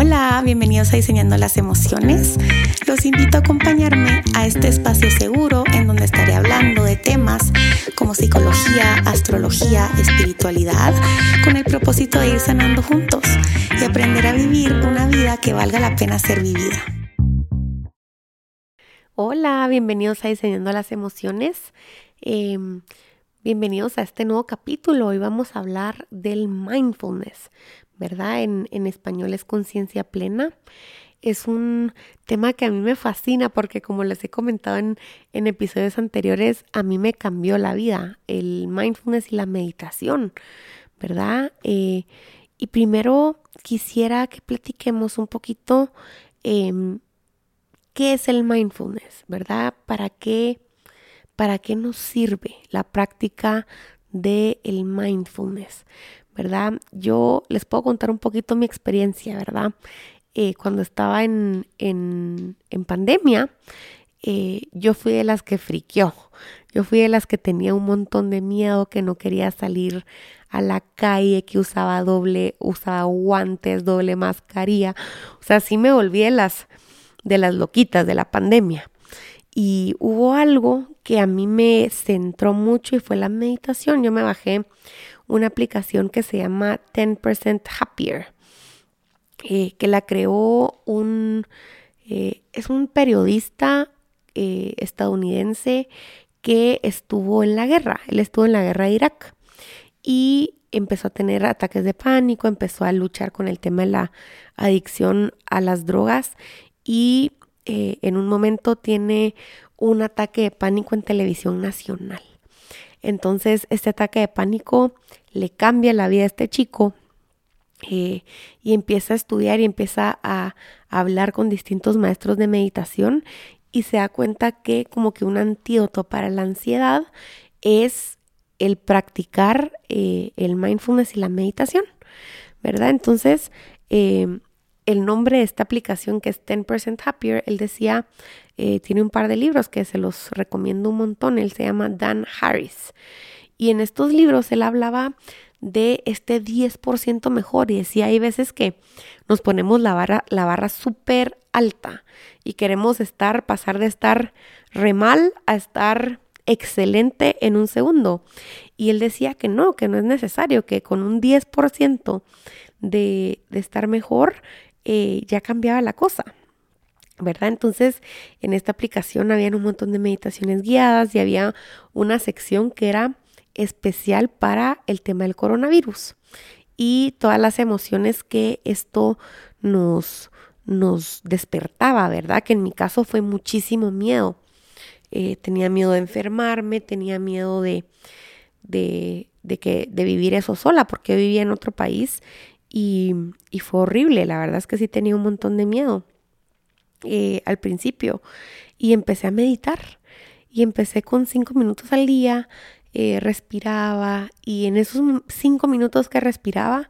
Hola, bienvenidos a Diseñando las Emociones. Los invito a acompañarme a este espacio seguro en donde estaré hablando de temas como psicología, astrología, espiritualidad, con el propósito de ir sanando juntos y aprender a vivir una vida que valga la pena ser vivida. Hola, bienvenidos a Diseñando las Emociones. Em, bienvenidos a este nuevo capítulo. Hoy vamos a hablar del mindfulness. ¿Verdad? En, español es conciencia plena. Es un tema que a mí me fascina porque como les he comentado en, episodios anteriores, a mí me cambió la vida, el mindfulness y la meditación, ¿verdad? Eh, y primero quisiera que platiquemos un poquito em, qué es el mindfulness, ¿verdad? ¿Para qué, para qué nos sirve la práctica del el mindfulness? ¿Verdad? Yo les puedo contar un poquito mi experiencia, ¿verdad? Eh, cuando estaba en, en, pandemia, eh, yo fui de las que friqueó. Yo fui de las que tenía un montón de miedo, que no quería salir a la calle, que usaba doble, usaba guantes, doble mascarilla. O sea, sí me volví de las, de las loquitas de la pandemia. Y hubo algo que a mí me centró mucho y fue la meditación. Yo me bajé una aplicación que se llama 10% Happier, eh, que la creó un, eh, es un periodista eh, estadounidense que estuvo en la guerra, él estuvo en la guerra de Irak y empezó a tener ataques de pánico, empezó a luchar con el tema de la adicción a las drogas y en un momento tiene un ataque de pánico en televisión nacional. Entonces, este ataque de pánico le cambia la vida a este chico eh, y empieza a estudiar y empieza a, hablar con distintos maestros de meditación y se da cuenta que como que un antídoto para la ansiedad es el practicar eh, el mindfulness y la meditación, ¿verdad? Entonces, eh, el nombre de esta aplicación que es 10% Happier, él decía, eh, tiene un par de libros que se los recomiendo un montón, él se llama Dan Harris. Y en estos libros él hablaba de este 10% mejor y decía, hay veces que nos ponemos la barra, la barra súper alta y queremos estar, pasar de estar re mal a estar excelente en un segundo. Y él decía que no, que no es necesario, que con un 10% de, de estar mejor eh, ya cambiaba la cosa. ¿verdad? Entonces, en esta aplicación había un montón de meditaciones guiadas y había una sección que era especial para el tema del coronavirus y todas las emociones que esto nos, nos despertaba, ¿verdad? Que en mi caso fue muchísimo miedo. Eh, tenía miedo de enfermarme, tenía miedo de, de, de, que, de vivir eso sola, porque vivía en otro país y, fue horrible, la verdad es que sí tenía un montón de miedo eh, al principio. Y empecé a meditar. Y empecé con cinco minutos al día, eh, respiraba y en esos cinco minutos que respiraba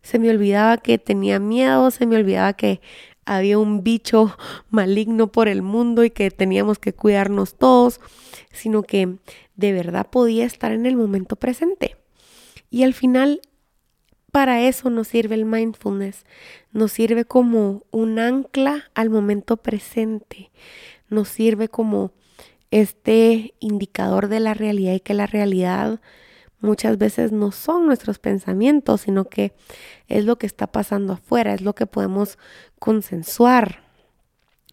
se me olvidaba que tenía miedo, se me olvidaba que había un bicho maligno por el mundo y que teníamos que cuidarnos todos, sino que de verdad podía estar en el momento presente. Y al final para eso nos sirve el mindfulness, nos sirve como un ancla al momento presente, nos sirve como este indicador de la realidad y que la realidad muchas veces no son nuestros pensamientos, sino que es lo que está pasando afuera, es lo que podemos consensuar,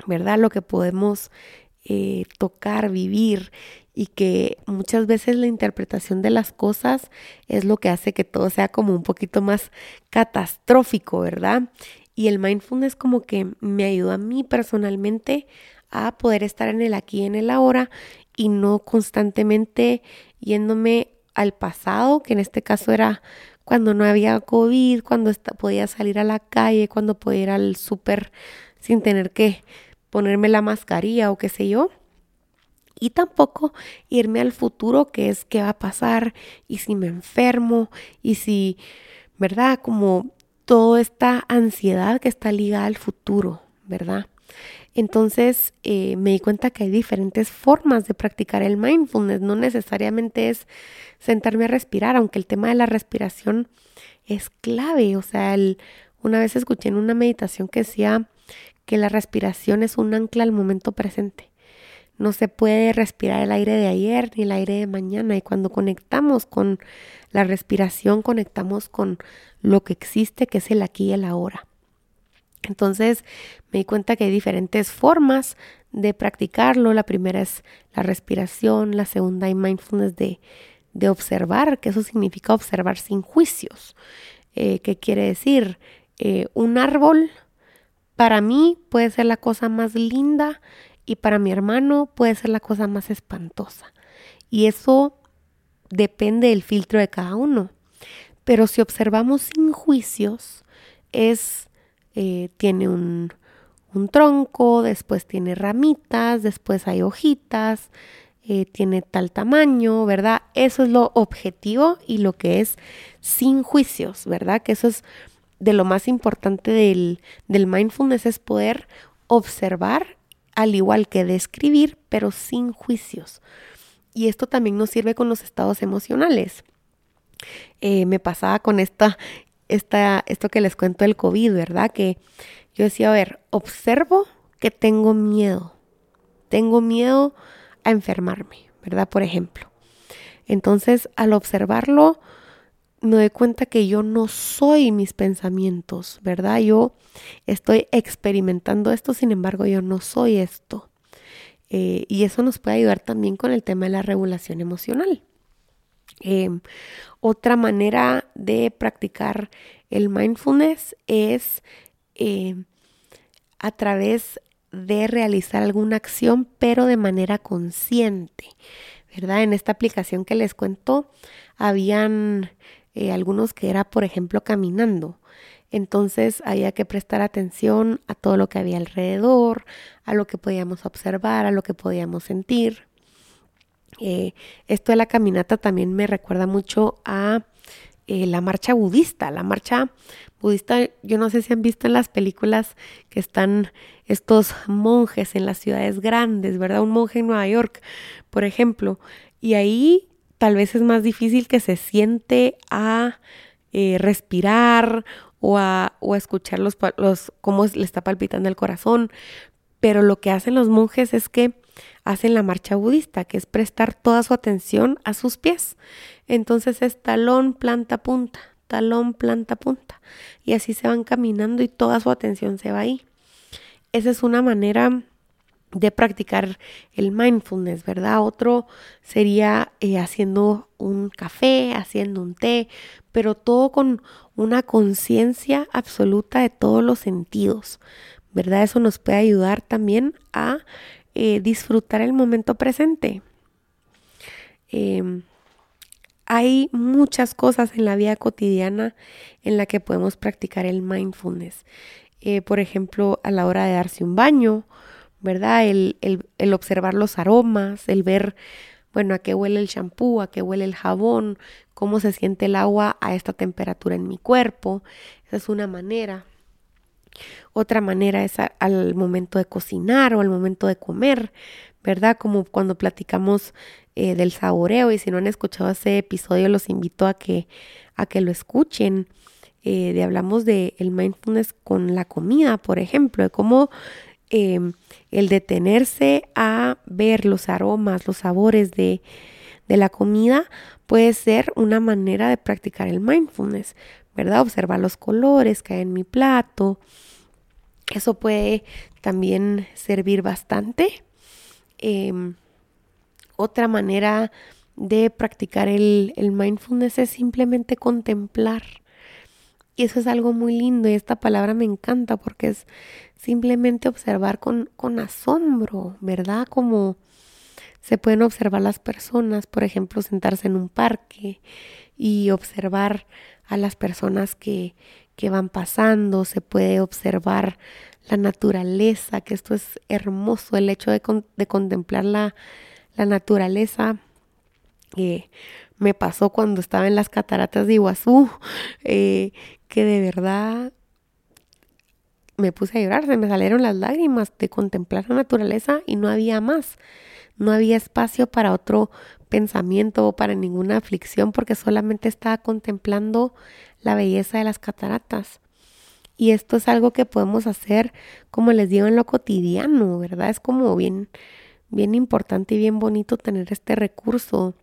¿verdad? Lo que podemos eh, tocar, vivir y que muchas veces la interpretación de las cosas es lo que hace que todo sea como un poquito más catastrófico, ¿verdad? Y el mindfulness como que me ayuda a mí personalmente a poder estar en el aquí y en el ahora y no constantemente yéndome al pasado, que en este caso era cuando no había COVID, cuando podía salir a la calle, cuando podía ir al súper sin tener que ponerme la mascarilla o qué sé yo y tampoco irme al futuro, que es qué va a pasar y si me enfermo y si, ¿verdad? Como toda esta ansiedad que está ligada al futuro, ¿verdad? Entonces eh, me di cuenta que hay diferentes formas de practicar el mindfulness. No necesariamente es sentarme a respirar, aunque el tema de la respiración es clave. O sea, el Una vez escuché en una meditación que decía que la respiración es un ancla al momento presente. No se puede respirar el aire de ayer ni el aire de mañana. Y cuando conectamos con la respiración, conectamos con lo que existe, que es el aquí y el ahora. Entonces me di cuenta que hay diferentes formas de practicarlo. La primera es la respiración, la segunda hay mindfulness de, de observar, que eso significa observar sin juicios. Eh, ¿Qué quiere decir? Eh, un árbol para mí puede ser la cosa más linda y para mi hermano puede ser la cosa más espantosa. Y eso depende del filtro de cada uno. Pero si observamos sin juicios, es, eh, tiene un, un, tronco, después tiene ramitas, después hay hojitas, eh, tiene tal tamaño, ¿verdad? Eso es lo objetivo y lo que es sin juicios, ¿verdad? Que eso es de lo más importante del, del mindfulness, es poder observar al igual que describir, pero sin juicios. Y esto también nos sirve con los estados emocionales. Eh, me pasaba con esta, esta, esto que les cuento del COVID, ¿verdad? Que yo decía, a ver, observo que tengo miedo. Tengo miedo a enfermarme, ¿verdad? Por ejemplo. Entonces, al observarlo, me doy cuenta que yo no soy mis pensamientos, ¿verdad? Yo estoy experimentando esto, sin embargo, yo no soy esto. Eh, y eso nos puede ayudar también con el tema de la regulación emocional. Em, otra manera de practicar el mindfulness es eh, a través de realizar alguna acción, pero de manera consciente, ¿verdad? En esta aplicación que les cuento, habían eh, algunos que era, por ejemplo, caminando. Entonces había que prestar atención a todo lo que había alrededor, a lo que podíamos observar, a lo que podíamos sentir. Eh, esto de la caminata también me recuerda mucho a eh, la marcha budista. La marcha budista, yo no sé si han visto en las películas que están estos monjes en las ciudades grandes, ¿verdad? Un monje en Nueva York, por ejemplo. Y ahí tal vez es más difícil que se siente a eh, respirar o a, o escuchar los, los, cómo le está palpitando el corazón. Pero lo que hacen los monjes es que hacen la marcha budista, que es prestar toda su atención a sus pies. Entonces es talón, planta, punta, talón, planta, punta. Y así se van caminando y toda su atención se va ahí. Esa es una manera de practicar el mindfulness, ¿verdad? Otro sería eh, haciendo un café, haciendo un té, pero todo con una conciencia absoluta de todos los sentidos, ¿verdad? Eso nos puede ayudar también a eh, disfrutar el momento presente. Em, hay muchas cosas en la vida cotidiana en la que podemos practicar el mindfulness. Eh, por ejemplo, a la hora de darse un baño, ¿verdad? El, el, observar los aromas, el ver, bueno, a qué huele el champú, a qué huele el jabón, cómo se siente el agua a esta temperatura en mi cuerpo. Esa es una manera. Otra manera es al momento de cocinar o al momento de comer, ¿verdad? Como cuando platicamos eh, del saboreo y si no han escuchado ese episodio los invito a que, a que lo escuchen. Eh, de hablamos de el mindfulness con la comida, por ejemplo, de cómo Em, el detenerse a ver los aromas, los sabores de, de la comida puede ser una manera de practicar el mindfulness, ¿verdad? Observar los colores que hay en mi plato. Eso puede también servir bastante. Em, otra manera de practicar el, el, mindfulness es simplemente contemplar. Y eso es algo muy lindo y esta palabra me encanta porque es simplemente observar con, con asombro, ¿verdad? Como se pueden observar las personas, por ejemplo, sentarse en un parque y observar a las personas que, que van pasando, se puede observar la naturaleza, que esto es hermoso, el hecho de, de contemplar la, la naturaleza. Eh, me pasó cuando estaba en las cataratas de Iguazú, eh, que de verdad me puse a llorar, se me salieron las lágrimas de contemplar la naturaleza y no había más. No había espacio para otro pensamiento o para ninguna aflicción porque solamente estaba contemplando la belleza de las cataratas. Y esto es algo que podemos hacer, como les digo, en lo cotidiano, ¿verdad? Es como bien, bien importante y bien bonito tener este recurso.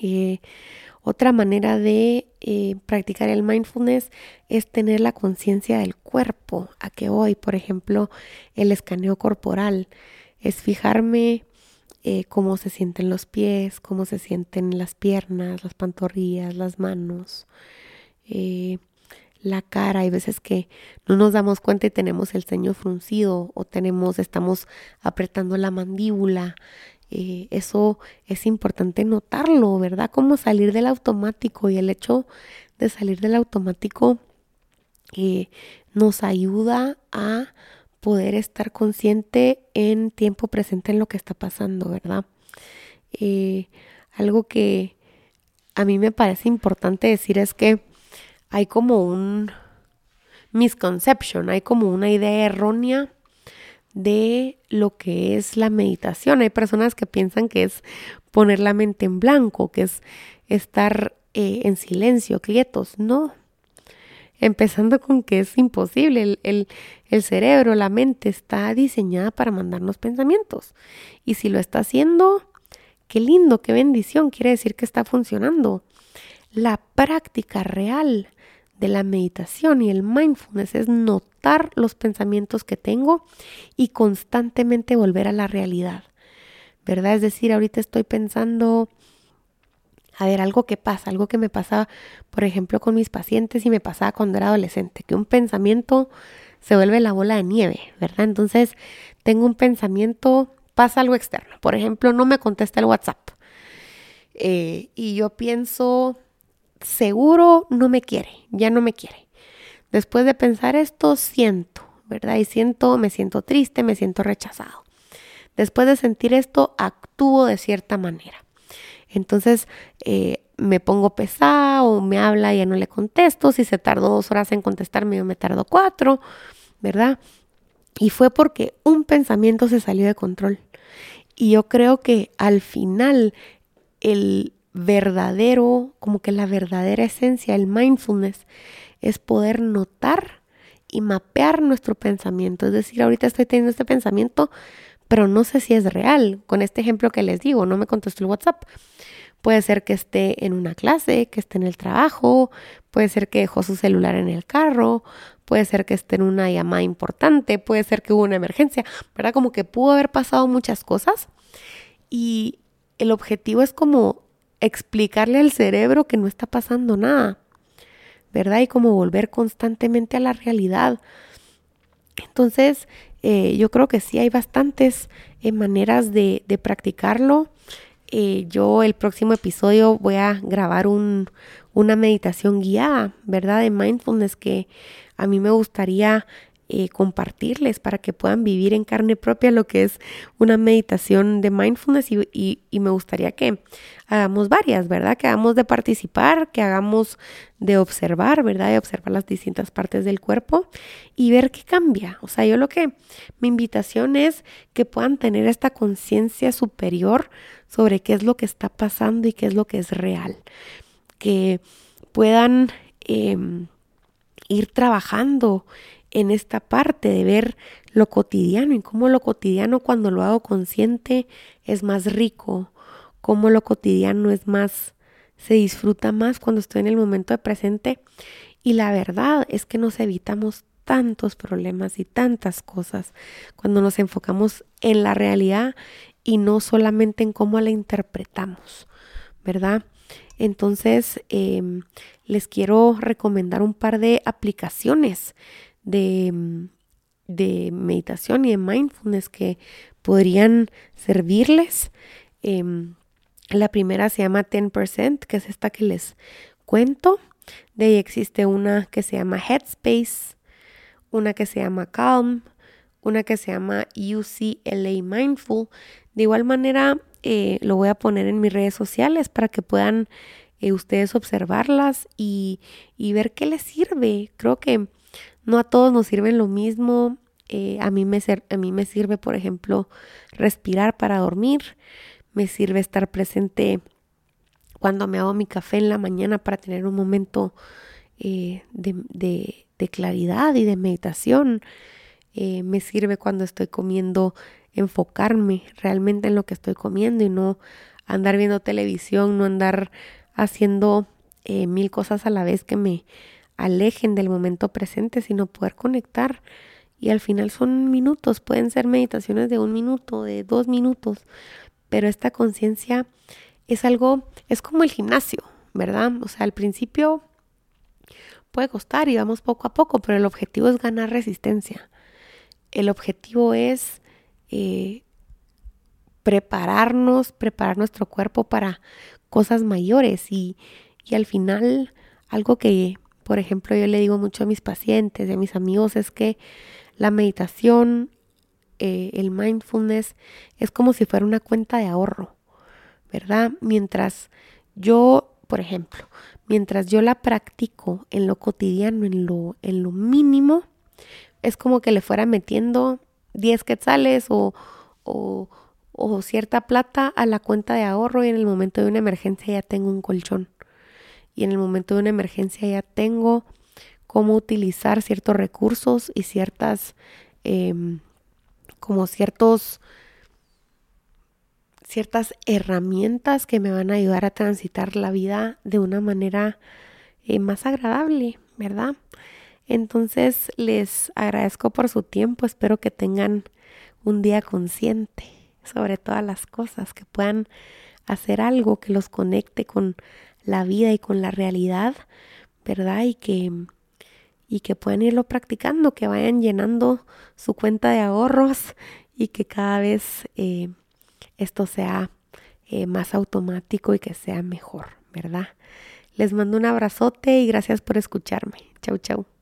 Eh, otra manera de eh, practicar el mindfulness es tener la conciencia del cuerpo. A que hoy, por ejemplo, el escaneo corporal es fijarme eh, cómo se sienten los pies, cómo se sienten las piernas, las pantorrillas, las manos, eh, la cara. Hay veces que no nos damos cuenta y tenemos el ceño fruncido o tenemos, estamos apretando la mandíbula eh, eso es importante notarlo, ¿verdad? Cómo salir del automático y el hecho de salir del automático eh, nos ayuda a poder estar consciente en tiempo presente en lo que está pasando, ¿verdad? Eh, algo que a mí me parece importante decir es que hay como un misconception, hay como una idea errónea de lo que es la meditación. Hay personas que piensan que es poner la mente en blanco, que es estar eh, en silencio, quietos. No. Empezando con que es imposible. El, el cerebro, la mente está diseñada para mandarnos pensamientos. Y si lo está haciendo, qué lindo, qué bendición. Quiere decir que está funcionando. La práctica real de la meditación y el mindfulness es notar los pensamientos que tengo y constantemente volver a la realidad. ¿Verdad? Es decir, ahorita estoy pensando, a ver, algo que pasa, algo que me pasa, por ejemplo, con mis pacientes y me pasaba cuando era adolescente, que un pensamiento se vuelve la bola de nieve, ¿verdad? Entonces, tengo un pensamiento, pasa algo externo. Por ejemplo, no me contesta el WhatsApp. Eh, y yo pienso, seguro no me quiere, ya no me quiere. Después de pensar esto, siento, ¿verdad? Y siento, me siento triste, me siento rechazado. Después de sentir esto, actúo de cierta manera. Entonces, eh, me pongo pesado, me habla y ya no le contesto. Si se tardó dos horas en contestarme, yo me tardo cuatro, ¿verdad? Y fue porque un pensamiento se salió de control. Y yo creo que al final el, verdadero, como que la verdadera esencia, el mindfulness, es poder notar y mapear nuestro pensamiento. Es decir, ahorita estoy teniendo este pensamiento, pero no sé si es real. Con este ejemplo que les digo, no me contestó el WhatsApp. Puede ser que esté en una clase, que esté en el trabajo, puede ser que dejó su celular en el carro, puede ser que esté en una llamada importante, puede ser que hubo una emergencia, ¿verdad? Como que pudo haber pasado muchas cosas y el objetivo es como explicarle al cerebro que no está pasando nada, ¿verdad? Y como volver constantemente a la realidad. Entonces, eh, yo creo que sí hay bastantes eh, maneras de, practicarlo. Eh, yo el próximo episodio voy a grabar un, una meditación guiada, ¿verdad? De mindfulness que a mí me gustaría eh, compartirles para que puedan vivir en carne propia lo que es una meditación de mindfulness y, me gustaría que hagamos varias, ¿verdad? Que hagamos de participar, que hagamos de observar, ¿verdad? De observar las distintas partes del cuerpo y ver qué cambia. O sea, yo lo que mi invitación es que puedan tener esta conciencia superior sobre qué es lo que está pasando y qué es lo que es real. Que puedan em, ir trabajando en esta parte de ver lo cotidiano y cómo lo cotidiano cuando lo hago consciente es más rico, cómo lo cotidiano es más, se disfruta más cuando estoy en el momento de presente. Y la verdad es que nos evitamos tantos problemas y tantas cosas cuando nos enfocamos en la realidad y no solamente en cómo la interpretamos, ¿verdad? Entonces, em, les quiero recomendar un par de aplicaciones de, de meditación y de mindfulness que podrían servirles. Em, la primera se llama 10%, que es esta que les cuento. De ahí existe una que se llama Headspace, una que se llama Calm, una que se llama UCLA Mindful. De igual manera, eh, lo voy a poner en mis redes sociales para que puedan eh, ustedes observarlas y, y, ver qué les sirve. Creo que no a todos nos sirven lo mismo. Eh, a, mí me a mí me sirve, por ejemplo, respirar para dormir. Me sirve estar presente cuando me hago mi café en la mañana para tener un momento eh, de, claridad y de meditación. Eh, me sirve cuando estoy comiendo enfocarme realmente en lo que estoy comiendo y no andar viendo televisión, no andar haciendo mil cosas a la vez que me alejen del momento presente, sino poder conectar. Y al final son minutos, pueden ser meditaciones de un minuto, de dos minutos, pero esta conciencia es algo, es como el gimnasio, ¿verdad? O sea, al principio puede costar y vamos poco a poco, pero el objetivo es ganar resistencia. El objetivo es eh, prepararnos, preparar nuestro cuerpo para cosas mayores y, y al final algo que, por ejemplo, yo le digo mucho a mis pacientes y a mis amigos es que la meditación, eh, el mindfulness es como si fuera una cuenta de ahorro, ¿verdad? Mientras yo, por ejemplo, mientras yo la practico en lo cotidiano, en lo, en lo mínimo, es como que le fuera metiendo 10 quetzales o, o, o cierta plata a la cuenta de ahorro y en el momento de una emergencia ya tengo un colchón. Y en el momento de una emergencia ya tengo cómo utilizar ciertos recursos y ciertas, em, como ciertos, ciertas herramientas que me van a ayudar a transitar la vida de una manera eh, más agradable, ¿verdad? Entonces les agradezco por su tiempo, espero que tengan un día consciente sobre todas las cosas, que puedan hacer algo que los conecte con la vida y con la realidad, ¿verdad? Y que, y que puedan irlo practicando, que vayan llenando su cuenta de ahorros y que cada vez eh, esto sea eh, más automático y que sea mejor, ¿verdad? Les mando un abrazote y gracias por escucharme. Chau, chau.